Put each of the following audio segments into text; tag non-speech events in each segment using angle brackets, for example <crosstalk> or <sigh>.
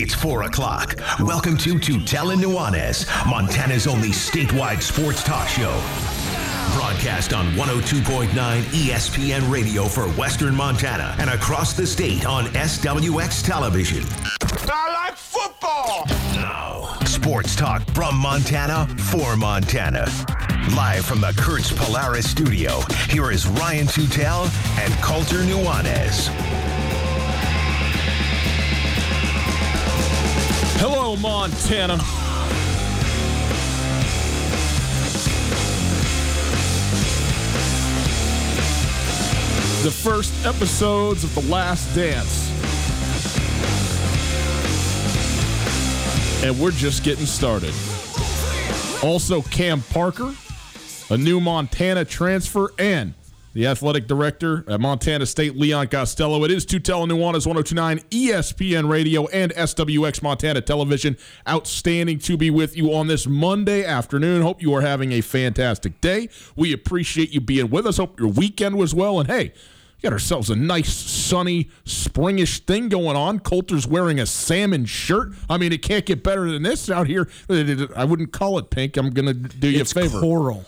It's 4 o'clock. Welcome to Tutela Nuanez, Montana's only statewide sports talk show. Broadcast on 102.9 ESPN radio for Western Montana and across the state on SWX television. I like football. Now, sports talk from Montana for Montana. Live from the Kurtz Polaris studio, here is Ryan Tutel and Colter Nuanez. Hello, Montana. The first episodes of The Last Dance. And we're just getting started. Also, Cam Parker, a new Montana transfer, and the athletic director at Montana State, Leon Costello. It is Tutela Nuanez 1029 ESPN Radio and SWX Montana Television. Outstanding to be with you on this Monday afternoon. Hope you are having a fantastic day. We appreciate you being with us. Hope your weekend was well. And hey, Got ourselves a nice, sunny, springish thing going on. Colter's wearing a salmon shirt. I mean, it can't get better than this out here. I wouldn't call it pink. I'm going to do you It's a favor. coral.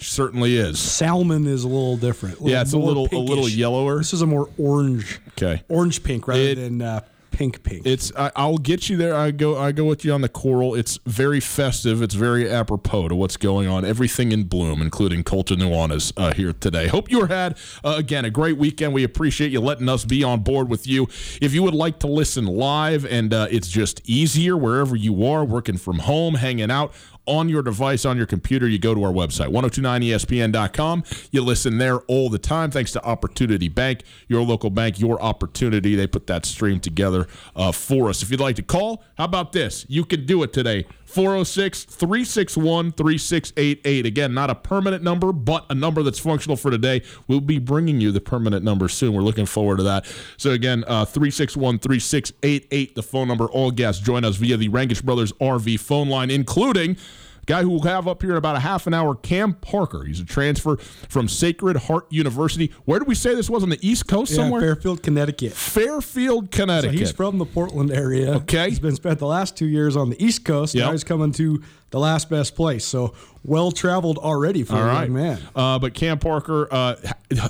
Certainly is. Salmon is a little different. Yeah, it's a little a little yellower. This is a more orange, Okay. orange pink rather It- than uh, pink pink. It's I, I'll get you there. I go I go with you on the coral. It's very festive. It's very apropos to what's going on. Everything in bloom, including Colter Nuanez uh, here today. Hope you had uh, again a great weekend. We appreciate you letting us be on board with you. If you would like to listen live, and uh, it's just easier wherever you are, working from home, hanging out on your device, on your computer, you go to our website, 1029ESPN.com. You listen there all the time. Thanks to Opportunity Bank, your local bank, your opportunity. They put that stream together uh, for us. If you'd like to call, how about this? You can do it today. 406 361 3688. Again, not a permanent number, but a number that's functional for today. We'll be bringing you the permanent number soon. We're looking forward to that. So, again, uh, 361 3688, the phone number. All guests join us via the Rangitsch Brothers RV phone line, including guy who we'll have up here in about a half an hour, Cam Parker. He's a transfer from Sacred Heart University. Where did we say this was on the East Coast yeah, somewhere? Fairfield, Connecticut. Fairfield, So Connecticut. he's from the Portland area. Okay. He's been spent the last two years on the East Coast. Yep. Now he's coming to the last best place. So well traveled already for All a right, young man. Uh, but Cam Parker uh,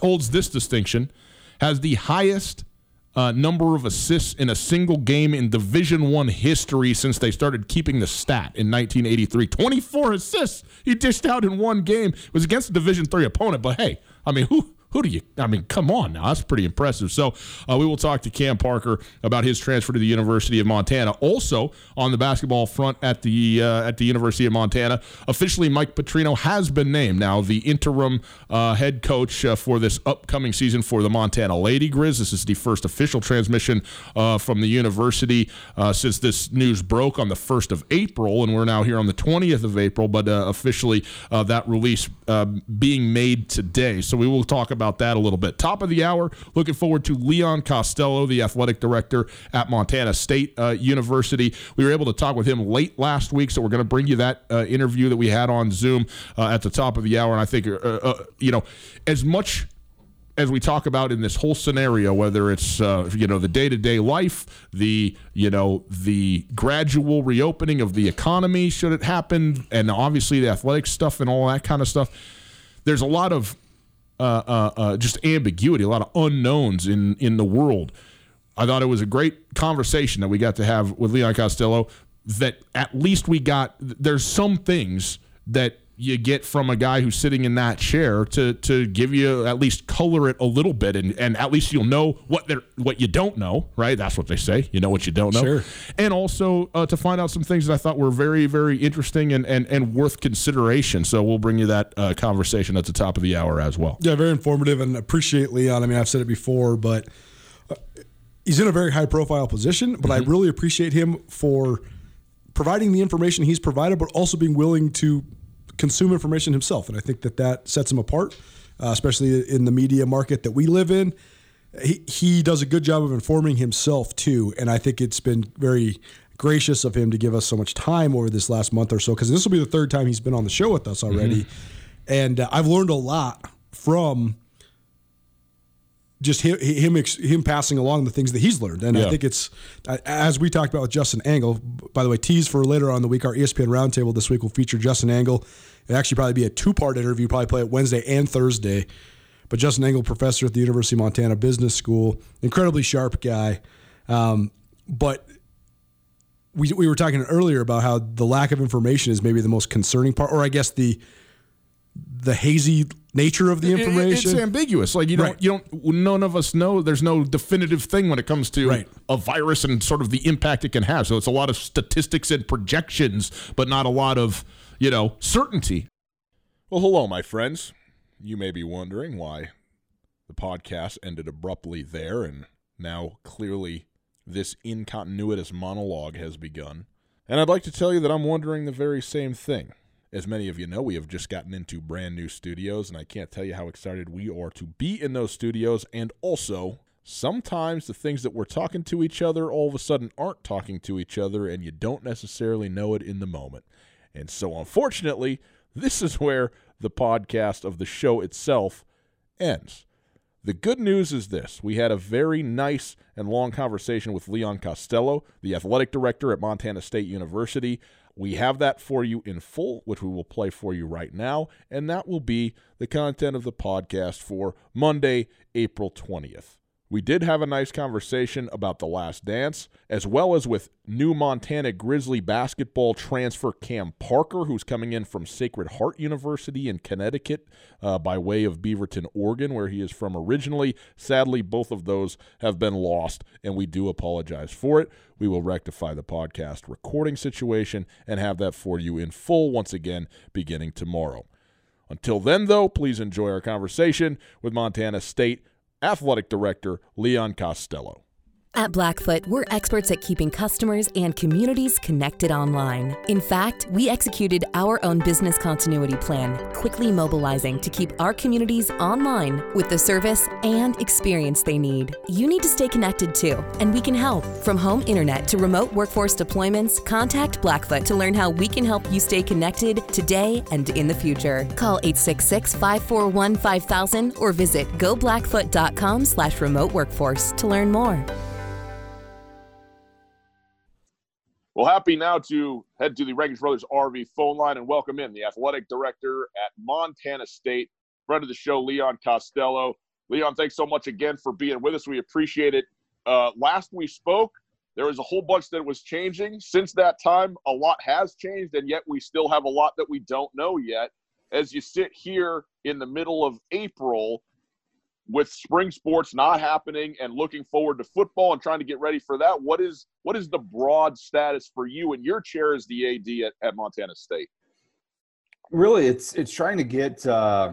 holds this distinction, has the highest uh, number of assists in a single game in Division One history since they started keeping the stat in 1983. 24 assists he dished out in one game. It was against a Division Three opponent, but hey, I mean who. Who do you? I mean, come on now. That's pretty impressive. So, uh, we will talk to Cam Parker about his transfer to the University of Montana. Also, on the basketball front at the uh, at the University of Montana, officially Mike Petrino has been named now the interim uh, head coach uh, for this upcoming season for the Montana Lady Grizz. This is the first official transmission uh, from the university uh, since this news broke on the first of April, and we're now here on the twentieth of April. But officially, that release being made today. So we will talk about that a little bit. Top of the hour, looking forward to Leon Costello, the athletic director at Montana State uh, University. We were able to talk with him late last week, so we're going to bring you that uh, interview that we had on Zoom uh, at the top of the hour. And I think, uh, uh, you know, as much as we talk about in this whole scenario, whether it's uh, you know the day to day life, the you know the gradual reopening of the economy, should it happen, and obviously the athletic stuff and all that kind of stuff. There's a lot of uh, uh, uh, just ambiguity, a lot of unknowns in in the world. I thought it was a great conversation that we got to have with Leon Costello. That at least we got. There's some things that you get from a guy who's sitting in that chair to to give you at least color it a little bit and, and at least you'll know what they what you don't know right? That's what they say. You know what you don't know. Sure. and also uh, to find out some things that I thought were very very interesting and and, and worth consideration. So we'll bring you that uh, conversation at the top of the hour as well. Yeah, very informative and appreciate Leon. I mean, I've said it before, but uh, he's in a very high profile position, but I really appreciate him for providing the information he's provided, but also being willing to consume information himself. And I think that that sets him apart, uh, especially in the media market that we live in. He, he does a good job of informing himself too. And I think it's been very gracious of him to give us so much time over this last month or so, because this will be the third time he's been on the show with us already. And uh, I've learned a lot from just him him, him passing along the things that he's learned, and Yeah. I think it's as we talked about with Justin Angle. By the way, tease for later on the week. Our ESPN roundtable this week will feature Justin Angle. It actually probably be a two part interview. Probably play it Wednesday and Thursday. But Justin Angle, professor at the University of Montana Business School, incredibly sharp guy. Um, but we, we were talking earlier about how the lack of information is maybe the most concerning part, or I guess the the hazy nature of the It- it- information. it's ambiguous like you don't Right. you don't none of us know there's no definitive thing when it comes to Right. a virus and sort of the impact it can have so it's a lot of statistics and projections but not a lot of you know certainty well hello my friends you may be wondering why the podcast ended abruptly there and now clearly this incontinuous monologue has begun and i'd like to tell you that i'm wondering the very same thing as many of you know, we have just gotten into brand new studios, and I can't tell you how excited we are to be in those studios. And also, sometimes the things that we're talking to each other all of a sudden aren't talking to each other, and you don't necessarily know it in the moment. And so, unfortunately, this is where the podcast of the show itself ends. The good news is this we had a very nice and long conversation with Leon Costello, the athletic director at Montana State University. We have that for you in full, which we will play for you right now, and that will be the content of the podcast for Monday, April 20th. We did have a nice conversation about The Last Dance, as well as with new Montana Grizzly basketball transfer Cam Parker, who's coming in from Sacred Heart University in Connecticut uh, by way of Beaverton, Oregon, where he is from originally. Sadly, both of those have been lost, and we do apologize for it. We will rectify the podcast recording situation and have that for you in full once again beginning tomorrow. Until then, though, please enjoy our conversation with Montana State Athletic Director Leon Costello. At Blackfoot, we're experts at keeping customers and communities connected online. In fact, we executed our own business continuity plan, quickly mobilizing to keep our communities online with the service and experience they need. You need to stay connected too, and we can help. From home internet to remote workforce deployments, contact Blackfoot to learn how we can help you stay connected today and in the future. Call 866 541 5000 or visit goblackfoot.com slash remote workforce to learn more. Well, happy now to head to the Reagan Brothers RV phone line and welcome in the athletic director at Montana State, friend of the show, Leon Costello. Leon, thanks so much again for being with us. We appreciate it. Uh, last we spoke, there was a whole bunch that was changing. Since that time, a lot has changed, and yet we still have a lot that we don't know yet. As you sit here in the middle of April, with spring sports not happening and looking forward to football and trying to get ready for that, what is what is the broad status for you and your chair as the AD at, at Montana State? really it's it's trying to get uh,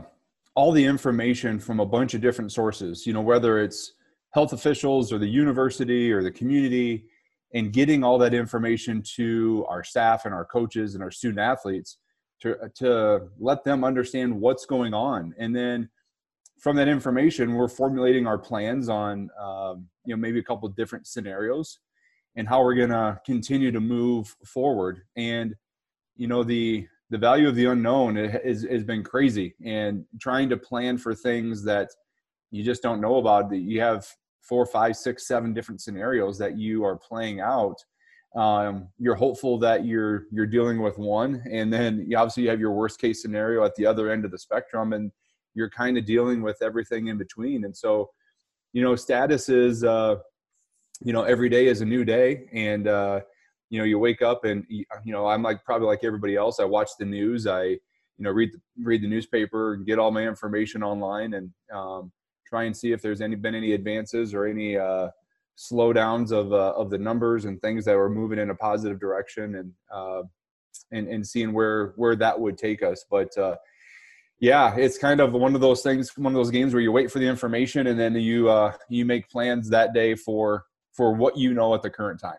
all the information from a bunch of different sources you know whether it's health officials or the university or the community and getting all that information to our staff and our coaches and our student athletes to to let them understand what's going on and then from that information, we're formulating our plans on um, you know maybe a couple different scenarios and how we're going to continue to move forward. And you know the the value of the unknown has has been crazy, and trying to plan for things that you just don't know about. That you have four, five, six, seven different scenarios that you are playing out. Um, you're hopeful that you're you're dealing with one, and then you obviously you have your worst case scenario at the other end of the spectrum, and you're kind of dealing with everything in between. And so, you know, status is uh, you know every day is a new day, and uh, you know you wake up and you know I'm like probably like everybody else. I watch the news. I you know read the, read the newspaper and get all my information online and um, try and see if there's any been any advances or any uh, slowdowns of uh, of the numbers and things that were moving in a positive direction and uh, and and seeing where where that would take us. But uh, yeah, it's kind of one of those things, one of those games where you wait for the information and then you uh, you make plans that day for for what you know at the current time.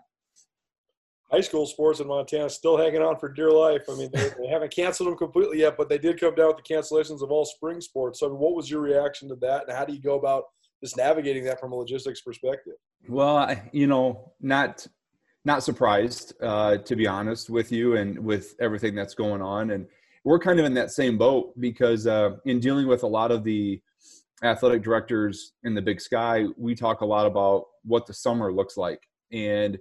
High school sports in Montana still hanging on for dear life. I mean, they, they haven't canceled them completely yet, but they did come down with the cancellations of all spring sports. So, what was your reaction to that, and how do you go about just navigating that from a logistics perspective? Well, I, you know, not not surprised uh, to be honest with you, and with everything that's going on, and we're kind of in that same boat because uh, in dealing with a lot of the athletic directors in the Big Sky, we talk a lot about what the summer looks like, and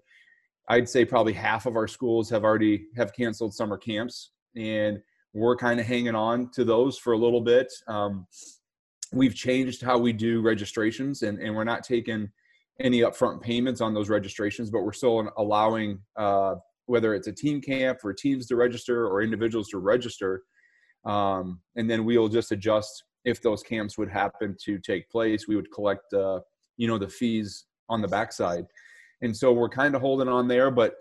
I'd say probably half of our schools have already have canceled summer camps, and we're kind of hanging on to those for a little bit. Um, we've changed how we do registrations and, and we're not taking any upfront payments on those registrations, but we're still allowing uh, whether it's a team camp for teams to register or individuals to register. Um, and then we'll just adjust if those camps would happen to take place. We would collect, uh, you know, the fees on the backside. And so we're kind of holding on there, but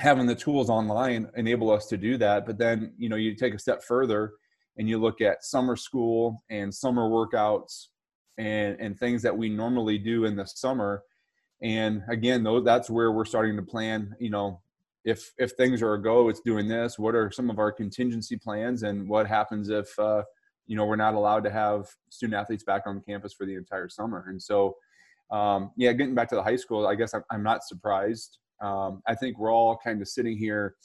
having the tools online enable us to do that. But then, you know, you take a step further and you look at summer school and summer workouts and and things that we normally do in the summer and again though that's where we're starting to plan you know if if things are a go it's doing this. What are some of our contingency plans and what happens if uh, you know we're not allowed to have student athletes back on campus for the entire summer? And so um, yeah getting back to the high school i guess i'm, I'm not surprised. Um, i think we're all kind of sitting here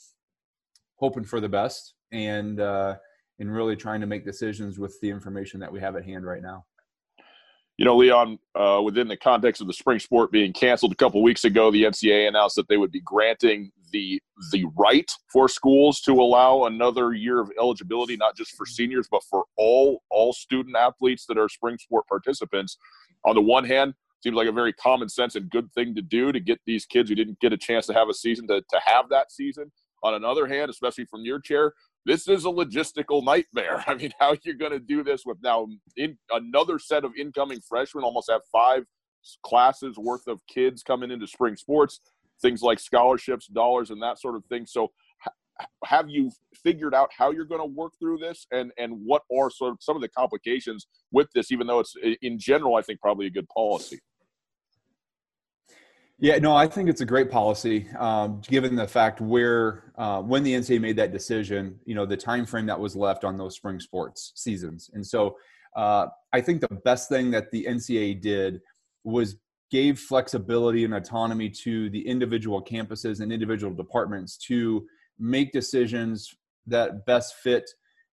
hoping for the best and uh, and really trying to make decisions with the information that we have at hand right now. You know, Leon, uh, within the context of the spring sport being canceled a couple weeks ago, the NCAA announced that they would be granting the the right for schools to allow another year of eligibility, not just for mm-hmm. seniors, but for all all student athletes that are spring sport participants. On the one hand, seems like a very common sense and good thing to do to get these kids who didn't get a chance to have a season to, to have that season. On another hand, especially from your chair, this is a logistical nightmare. <laughs> I mean, how you're going to do this with now in another set of incoming freshmen, almost have five classes worth of kids coming into spring sports, things like scholarships, dollars, and that sort of thing. So, have you figured out how you're going to work through this, and and what are sort of some of the complications with this? Even though it's in general, I think probably a good policy. Yeah, no, I think it's a great policy, um, given the fact where uh, when the NCAA made that decision, you know, the time frame that was left on those spring sports seasons, and so uh, I think the best thing that the NCAA did was gave flexibility and autonomy to the individual campuses and individual departments to make decisions that best fit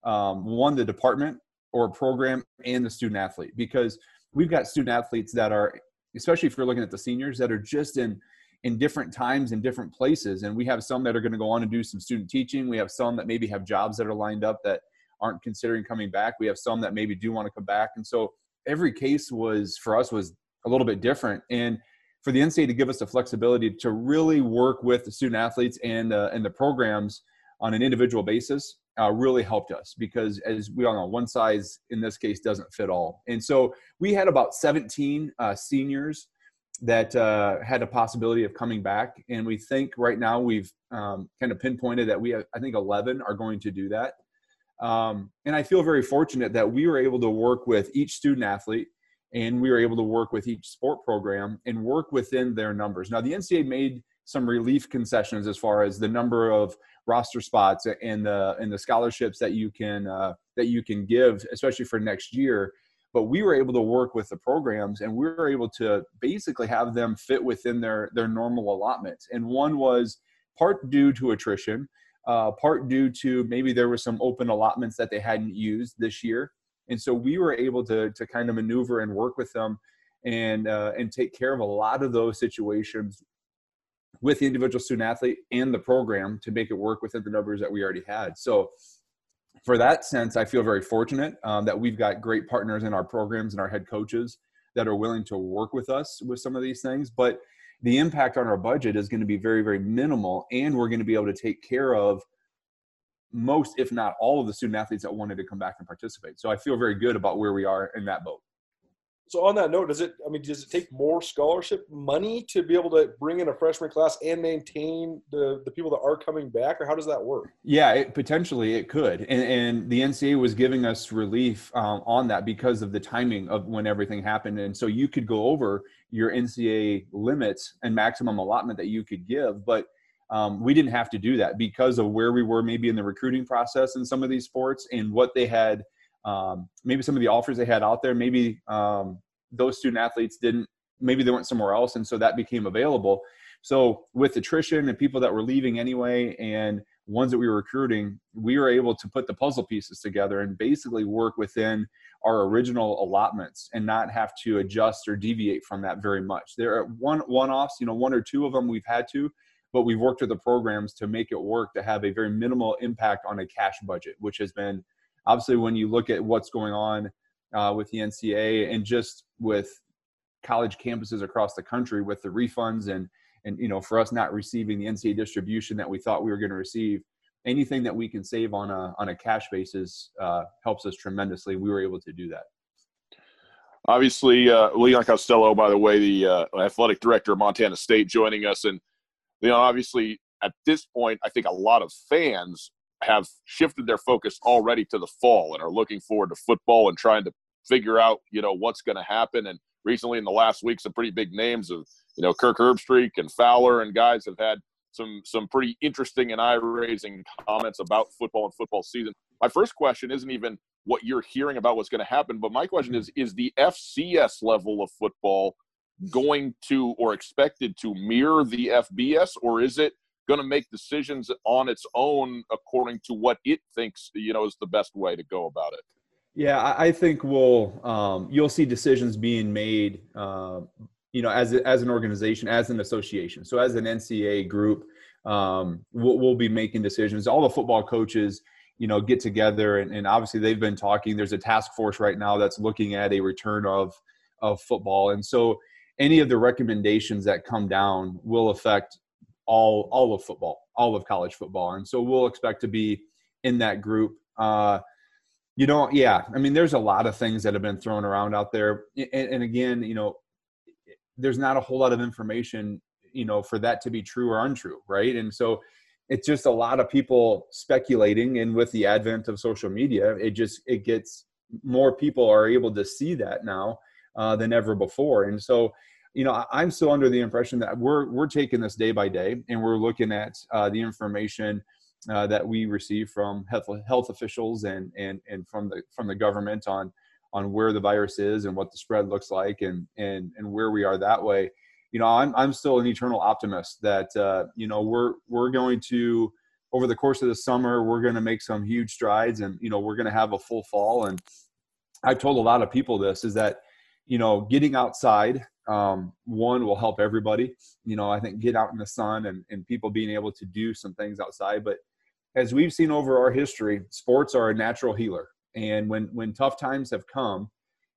um, one the department or program and the student athlete. Because we've got student athletes that are especially if you're looking at the seniors that are just in in different times in different places. And we have some that are going to go on and do some student teaching. We have some that maybe have jobs that are lined up that aren't considering coming back. We have some that maybe do want to come back. And so every case was for us was a little bit different and for the NCAA to give us the flexibility to really work with the student athletes and uh, and the programs on an individual basis uh, really helped us because, as we all know, one size in this case doesn't fit all. And so we had about 17 uh, seniors that uh, had a possibility of coming back. And we think right now we've um, kind of pinpointed that we have, I think 11 are going to do that. Um, and I feel very fortunate that we were able to work with each student athlete and we were able to work with each sport program and work within their numbers. Now, the NCAA made some relief concessions as far as the number of roster spots and the and the scholarships that you can uh, that you can give, especially for next year. but we were able to work with the programs and we were able to basically have them fit within their their normal allotments and one was part due to attrition uh, part due to maybe there were some open allotments that they hadn't used this year and so we were able to to kind of maneuver and work with them and uh, and take care of a lot of those situations with the individual student athlete and the program to make it work within the numbers that we already had so for that sense, I feel very fortunate um, that we've got great partners in our programs and our head coaches that are willing to work with us with some of these things. But the impact on our budget is going to be very, very minimal, and we're going to be able to take care of most, if not all, of the student athletes that wanted to come back and participate. So I feel very good about where we are in that boat. So on that note, does it? I mean, does it take more scholarship money to be able to bring in a freshman class and maintain the the people that are coming back, or how does that work? Yeah, it, potentially it could, and, and the NCAA was giving us relief um, on that because of the timing of when everything happened, and so you could go over your NCAA limits and maximum allotment that you could give, but um, we didn't have to do that because of where we were maybe in the recruiting process in some of these sports and what they had um, maybe some of the offers they had out there, maybe um, those student athletes didn't, maybe they went somewhere else, and so that became available. So with attrition and people that were leaving anyway, and ones that we were recruiting, we were able to put the puzzle pieces together and basically work within our original allotments and not have to adjust or deviate from that very much. There are one one-offs, you know, one or two of them we've had to, but we've worked with the programs to make it work to have a very minimal impact on a cash budget, which has been obviously when you look at what's going on uh, with the NCAA and just with college campuses across the country with the refunds and and you know for us not receiving the NCAA distribution that we thought we were going to receive, anything that we can save on a on a cash basis uh, helps us tremendously. We were able to do that. Obviously, uh, Leon Costello, by the way, the uh, athletic director of Montana State, joining us, and you know, obviously at this point, I think a lot of fans have shifted their focus already to the fall and are looking forward to football and trying to figure out, you know, what's going to happen. And recently in the last week, some pretty big names of, you know, Kirk Herbstreit and Fowler and guys have had some some pretty interesting and eye-raising comments about football and football season. My first question isn't even what you're hearing about what's going to happen, but my question is: Is the FCS level of football going to or expected to mirror the FBS, or is it going to make decisions on its own according to what it thinks you know is the best way to go about it. Yeah, I think we'll um, you'll see decisions being made, uh, you know, as as an organization, as an association. So as an NCAA group, um, we'll, we'll be making decisions. All the football coaches, you know, get together, and, and obviously they've been talking. There's a task force right now that's looking at a return of of football, and so any of the recommendations that come down will affect all all of football, all of college football, and so we'll expect to be in that group. Uh, you know, yeah, I mean, there's a lot of things that have been thrown around out there, and, and again, you know, there's not a whole lot of information, you know, for that to be true or untrue, right? And so it's just a lot of people speculating, and with the advent of social media, it just it gets more people are able to see that now uh, than ever before, and so you know, I'm still under the impression that we're we're taking this day by day, and we're looking at uh, the information uh, that we receive from health, health officials and and and from the from the government on on where the virus is and what the spread looks like, and and and where we are that way. You know, I'm I'm still an eternal optimist that uh, you know we're we're going to over the course of the summer we're going to make some huge strides, and you know we're going to have a full fall. And I've told a lot of people this is that you know getting outside um, one will help everybody. You know i think get out in the sun and, and people being able to do some things outside. But as we've seen over our history sports are a natural healer. And when when tough times have come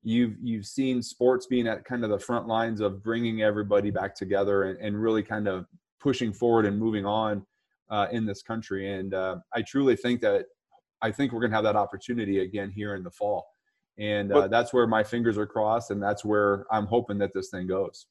you've you've seen sports being at kind of the front lines of bringing everybody back together and, and really kind of pushing forward and moving on uh, in this country. And uh, i truly think that i think we're going to have that opportunity again here in the fall and uh, but, that's where my fingers are crossed and that's where i'm hoping that this thing goes.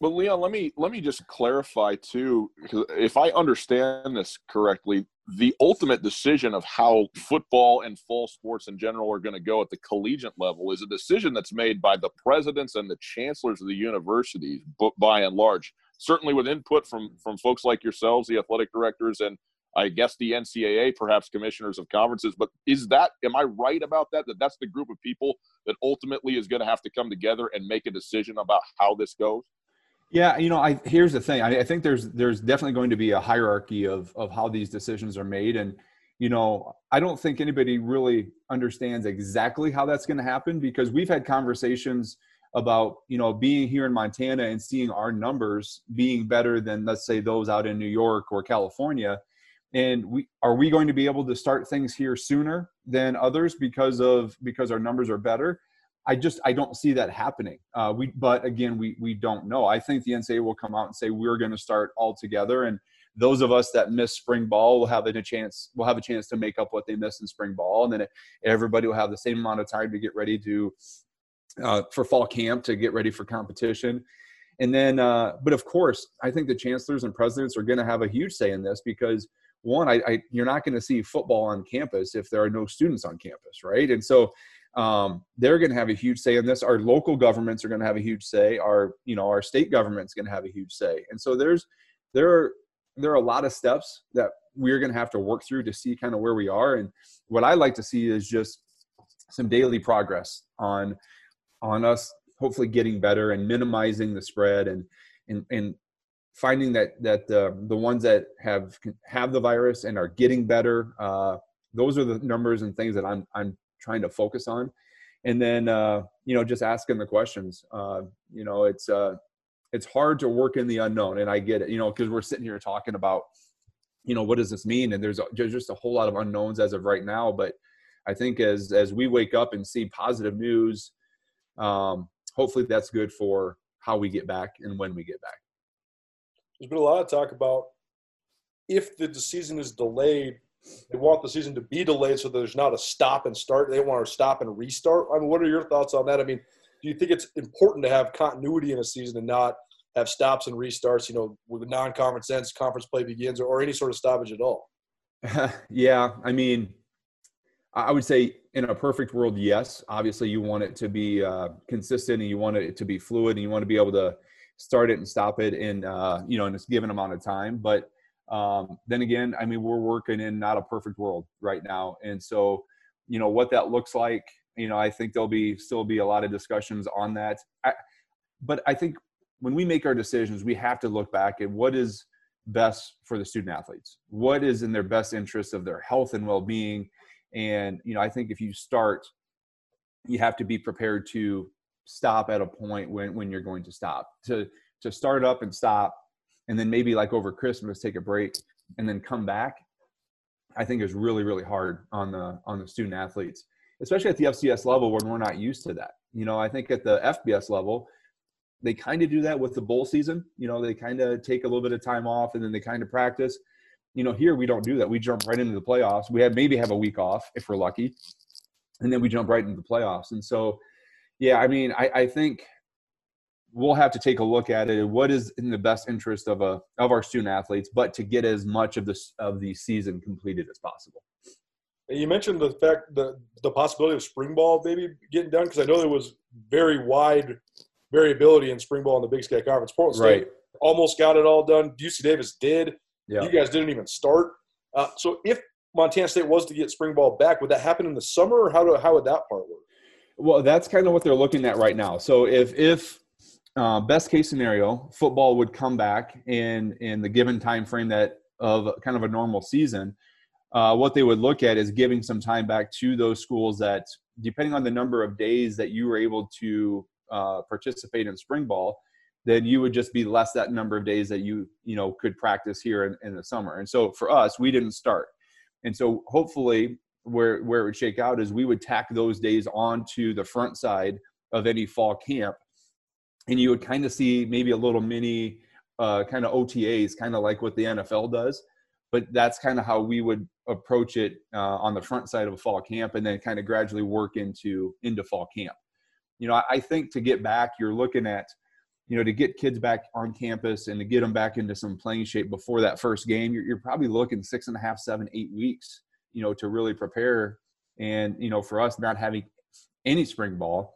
But leon let me let me just clarify too because if i understand this correctly the ultimate decision of how football and fall sports in general are going to go at the collegiate level is a decision that's made by the presidents and the chancellors of the universities but by and large. Certainly with input from from folks like yourselves the athletic directors and I guess the NCAA, perhaps commissioners of conferences. But is that, am I right about that? That that's the group of people that ultimately is going to have to come together and make a decision about how this goes? Yeah, you know, I here's the thing. I, I think there's there's definitely going to be a hierarchy of of how these decisions are made, and you know, I don't think anybody really understands exactly how that's going to happen because we've had conversations about you know being here in Montana and seeing our numbers being better than let's say those out in New York or California and we are we going to be able to start things here sooner than others because of because our numbers are better? I just i don't see that happening. Uh, we but again we we don't know. I think the ncaa will come out and say we're going to start all together and those of us that miss spring ball will have a chance will have a chance to make up what they missed in spring ball and then everybody will have the same amount of time to get ready to uh, for fall camp to get ready for competition. And then uh, but of course i think the chancellors and presidents are going to have a huge say in this because one, I, I you're not going to see football on campus if there are no students on campus, right? And so um, they're going to have a huge say in this. Our local governments are going to have a huge say. Our you know our state government's going to have a huge say. And so there's there are there are a lot of steps that we're going to have to work through to see kind of where we are. And what I like to see is just some daily progress on on us hopefully getting better and minimizing the spread and and and finding that that uh, the ones that have have the virus and are getting better uh, those are the numbers and things that i'm i'm trying to focus on. And then uh, you know just asking the questions uh, you know it's uh, it's hard to work in the unknown and i get it you know because we're sitting here talking about you know what does this mean? And there's, a, there's just a whole lot of unknowns as of right now but i think as as we wake up and see positive news um, hopefully that's good for how we get back and when we get back there's been a lot of talk about if the season is delayed, they want the season to be delayed so there's not a stop and start. They want to stop and restart. I mean, what are your thoughts on that? I mean, do you think it's important to have continuity in a season and not have stops and restarts, you know, with non-conference ends, conference play begins, or, or any sort of stoppage at all? <laughs> yeah, I mean, I would say in a perfect world, yes. Obviously, you want it to be uh, consistent and you want it to be fluid and you want to be able to start it and stop it in uh, you know in a given amount of time. But um, then again, I mean, we're working in not a perfect world right now, and so you know what that looks like. You know, I think there'll be still be a lot of discussions on that. I, but I think when we make our decisions, we have to look back at what is best for the student athletes, what is in their best interest of their health and well-being. And you know, I think if you start, you have to be prepared to stop at a point when when you're going to stop to to start up and stop and then maybe like over christmas take a break and then come back i think is really really hard on the on the student athletes especially at the fcs level when we're not used to that. You know i think at the fbs level they kind of do that with the bowl season you know they kind of take a little bit of time off and then they kind of practice. You know here we don't do that. We jump right into the playoffs. We have maybe have a week off if we're lucky and then we jump right into the playoffs. And so yeah, I mean, I, I think we'll have to take a look at it. What is in the best interest of a of our student athletes, but to get as much of this of the season completed as possible. You mentioned the fact the the possibility of spring ball maybe getting done because I know there was very wide variability in spring ball in the Big Sky Conference. Portland State right. almost got it all done. UC Davis did. Yeah. You guys didn't even start. Uh, so if Montana State was to get spring ball back, would that happen in the summer, or how do how would that part work? Well, that's kind of what they're looking at right now. So if if uh, best case scenario, football would come back in in the given time frame that of kind of a normal season. Uh, what they would look at is giving some time back to those schools that, depending on the number of days that you were able to uh, participate in spring ball, then you would just be less that number of days that you you know could practice here in, in the summer. And so for us, we didn't start, and so hopefully where where it would shake out is we would tack those days onto the front side of any fall camp, and you would kind of see maybe a little mini uh, kind of OTAs, kind of like what the NFL does. But that's kind of how we would approach it uh, on the front side of a fall camp, and then kind of gradually work into into fall camp. You know, I, I think to get back, you're looking at you know, to get kids back on campus and to get them back into some playing shape before that first game, you're, you're, probably looking six and a half, seven, eight weeks you know, to really prepare. And, you know, for us not having any spring ball,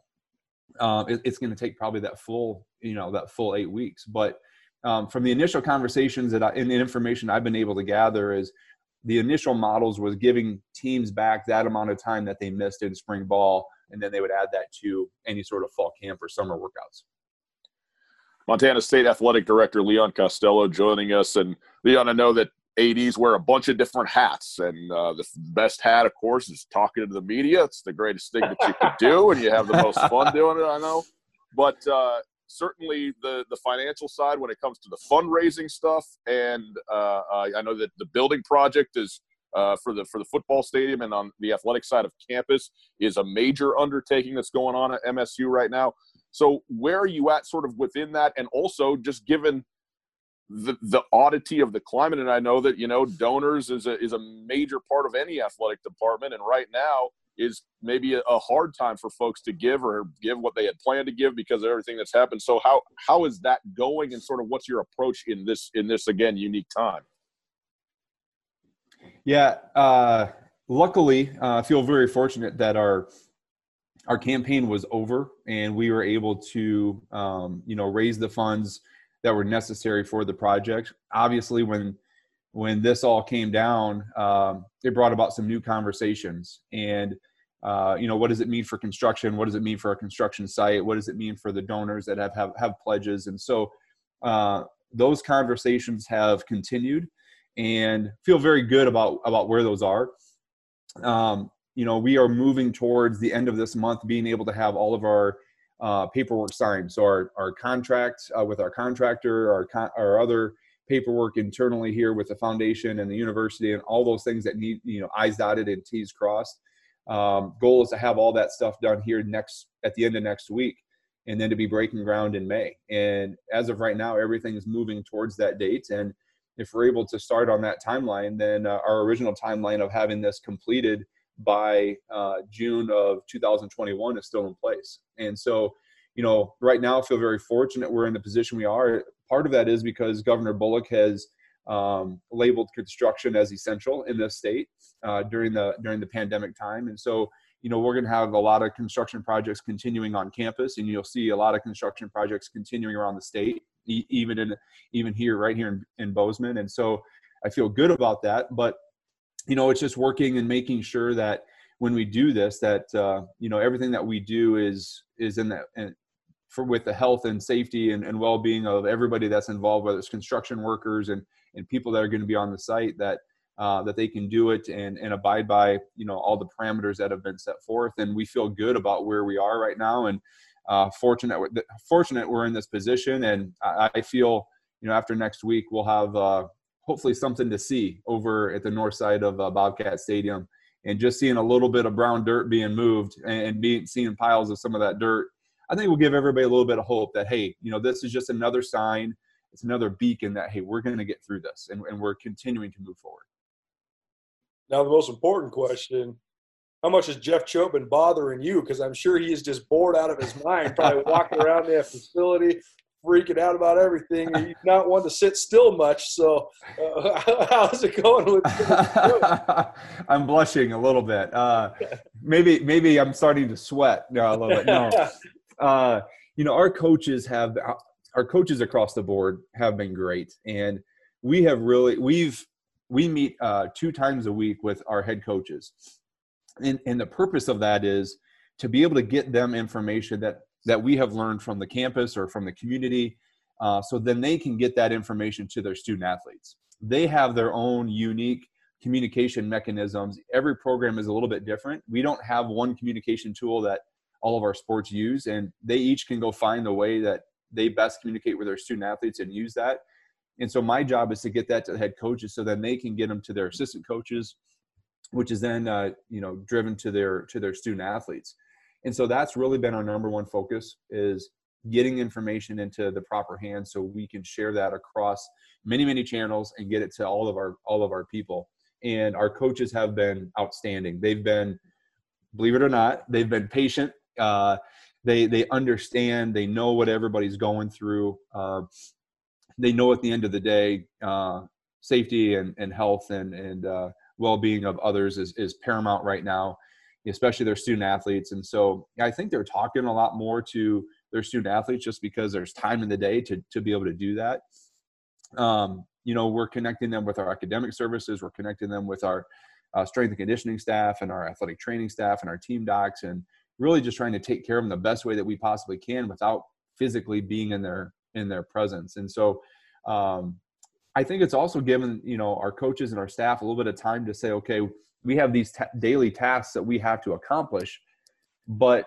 uh, it, it's going to take probably that full, you know, that full eight weeks. But um, from the initial conversations that I, and the information I've been able to gather is the initial models was giving teams back that amount of time that they missed in spring ball, and then they would add that to any sort of fall camp or summer workouts. Montana State Athletic Director Leon Costello joining us. And Leon, I know that ADs wear a bunch of different hats, and uh, the best hat, of course, is talking to the media. It's the greatest thing that you could do, and you have the most fun <laughs> doing it. I know, but uh, certainly the the financial side when it comes to the fundraising stuff, and uh, I know that the building project is. Uh, for the for the football stadium and on the athletic side of campus is a major undertaking that's going on at MSU right now. So where are you at sort of within that? And also just given the, the oddity of the climate, and I know that, you know, donors is a, is a major part of any athletic department. And right now is maybe a, a hard time for folks to give or give what they had planned to give because of everything that's happened. So how, how is that going and sort of what's your approach in this, in this again, unique time? Yeah. Uh, luckily, uh, I feel very fortunate that our, our campaign was over and we were able to um, you know raise the funds that were necessary for the project. Obviously when when this all came down um, it brought about some new conversations and uh, you know what does it mean for construction? What does it mean for a construction site? What does it mean for the donors that have have, have pledges? And so uh, those conversations have continued and feel very good about about where those are. Um, you know, we are moving towards the end of this month being able to have all of our uh, paperwork signed. So our, our contract uh, with our contractor, our, con- our other paperwork internally here with the foundation and the university and all those things that need, you know, I's dotted and T's crossed. Um, goal is to have all that stuff done here next at the end of next week and then to be breaking ground in May. And as of right now, everything is moving towards that date. And if we're able to start on that timeline, then uh, our original timeline of having this completed – by uh, June of 2021 is still in place. And so, you know, right now I feel very fortunate we're in the position we are. Part of that is because Governor Bullock has um, labeled construction as essential in this state uh, during the during the pandemic time, and so you know we're going to have a lot of construction projects continuing on campus, and you'll see a lot of construction projects continuing around the state, e- even in even here right here in, in Bozeman, and so I feel good about that. But you know, it's just working and making sure that when we do this, that uh, you know everything that we do is is in that for with the health and safety and, and well-being of everybody that's involved, whether it's construction workers and and people that are going to be on the site, that uh, that they can do it and, and abide by you know all the parameters that have been set forth. And we feel good about where we are right now, and uh, fortunate fortunate we're in this position. And I, I feel you know after next week we'll have uh, hopefully something to see over at the north side of uh, Bobcat Stadium, and just seeing a little bit of brown dirt being moved and being seeing piles of some of that dirt, I think will give everybody a little bit of hope that hey, you know, this is just another sign, it's another beacon that hey, we're going to get through this, and, and we're continuing to move forward. Now, the most important question how much is Jeff been bothering you? Because I'm sure he is just bored out of his mind, probably walking around that facility, freaking out about everything. He's not one to sit still much. So, uh, <laughs> how's it going with? <laughs> I'm blushing a little bit. Uh, maybe maybe I'm starting to sweat no, a little bit. No, <laughs> uh, you know our coaches have our coaches across the board have been great, and we have really we've we meet uh, two times a week with our head coaches, and and the purpose of that is to be able to get them information that that we have learned from the campus or from the community. Uh, so then they can get that information to their student athletes. They have their own unique communication mechanisms. Every program is a little bit different. We don't have one communication tool that all of our sports use, and they each can go find the way that they best communicate with their student athletes and use that. And so my job is to get that to the head coaches so then they can get them to their assistant coaches, which is then uh, you know driven to their to their student athletes and so that's really been our number one focus is getting information into the proper hands so we can share that across many many channels and get it to all of our all of our people. And our coaches have been outstanding. They've been believe it or not they've been patient. Uh, they they understand. They know what everybody's going through. Uh, they know at the end of the day uh, safety and, and health and and uh, well-being of others is, is paramount right now especially their student athletes. And so I think they're talking a lot more to their student athletes just because there's time in the day to, to be able to do that. Um, you know, we're connecting them with our academic services, we're connecting them with our uh, strength and conditioning staff and our athletic training staff and our team docs, and really just trying to take care of them the best way that we possibly can without physically being in their in their presence. And so, um, I think it's also given you know our coaches and our staff a little bit of time to say, okay, we have these ta- daily tasks that we have to accomplish, but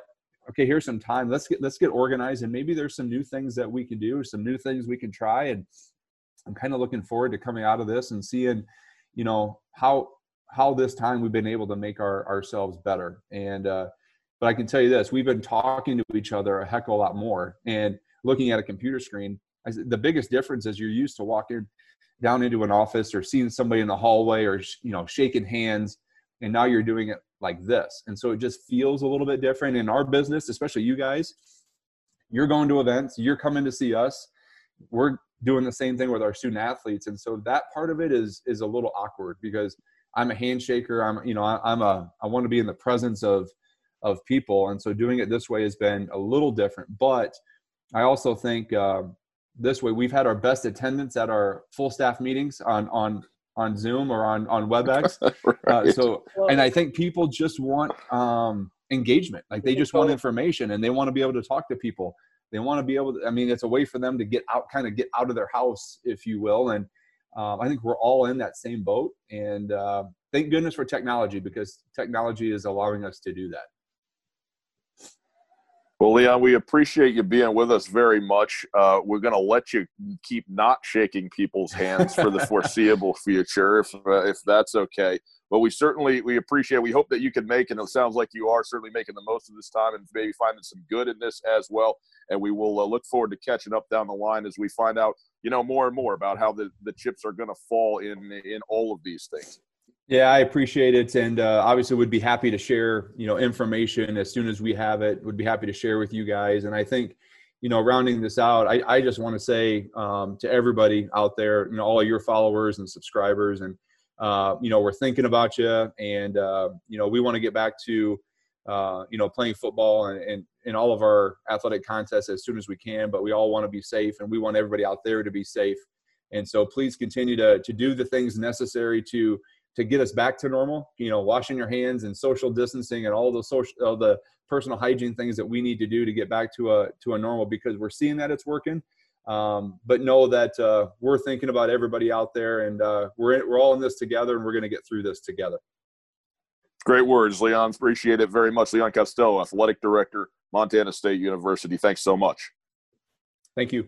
okay, here's some time. Let's get let's get organized, and maybe there's some new things that we can do, some new things we can try. And I'm kind of looking forward to coming out of this and seeing, you know, how how this time we've been able to make our ourselves better. And uh, but I can tell you this: we've been talking to each other a heck of a lot more, and looking at a computer screen. I, The biggest difference is you're used to walking down into an office or seeing somebody in the hallway or you know shaking hands and now you're doing it like this. And so it just feels a little bit different in our business especially you guys. You're going to events you're coming to see us. We're doing the same thing with our student athletes. And so that part of it is is a little awkward because i'm a handshaker. I'm you know I, i'm a i want to be in the presence of of people. And so doing it this way has been a little different. But i also think uh, this way we've had our best attendance at our full staff meetings on on on Zoom or on on WebEx. <laughs> right. uh, so, and I think people just want um, engagement. Like they just want information, and they want to be able to talk to people. They want to be able to. I mean, it's a way for them to get out, kind of get out of their house, if you will. And um, I think we're all in that same boat. And uh, thank goodness for technology because technology is allowing us to do that. Well, Leon, we appreciate you being with us very much. Uh, we're going to let you keep not shaking people's hands for the foreseeable <laughs> future, if uh, if that's okay. But we certainly we appreciate. We hope that you can make, and it sounds like you are certainly making the most of this time, and maybe finding some good in this as well. And we will uh, look forward to catching up down the line as we find out, you know, more and more about how the the chips are going to fall in in all of these things. Yeah, I appreciate it, and uh, obviously would be happy to share, you know, information as soon as we have it. Would be happy to share with you guys. And I think, you know, rounding this out, I, I just want to say um, to everybody out there, you know, all your followers and subscribers, and uh, you know, we're thinking about you, and uh, you know, we want to get back to, uh, you know, playing football and, and in all of our athletic contests as soon as we can. But we all want to be safe, and we want everybody out there to be safe. And so, please continue to to do the things necessary to to get us back to normal you know washing your hands and social distancing and all the social all the personal hygiene things that we need to do to get back to a to a normal because we're seeing that it's working. Um, but know that uh, we're thinking about everybody out there and uh, we're in, we're all in this together and we're going to get through this together. Great words leon. Appreciate it very much. Leon costello athletic director montana state university. Thanks so much. Thank you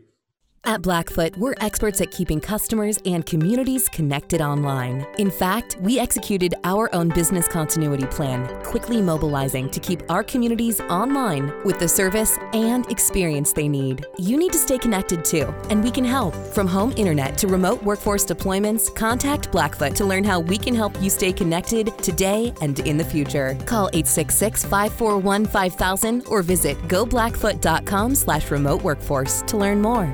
at Blackfoot, we're experts at keeping customers and communities connected online. In fact, we executed our own business continuity plan, quickly mobilizing to keep our communities online with the service and experience they need. You need to stay connected too, and we can help. From home internet to remote workforce deployments, contact Blackfoot to learn how we can help you stay connected today and in the future. Call 866-541-5000 or visit goblackfoot.com slash remote workforce to learn more.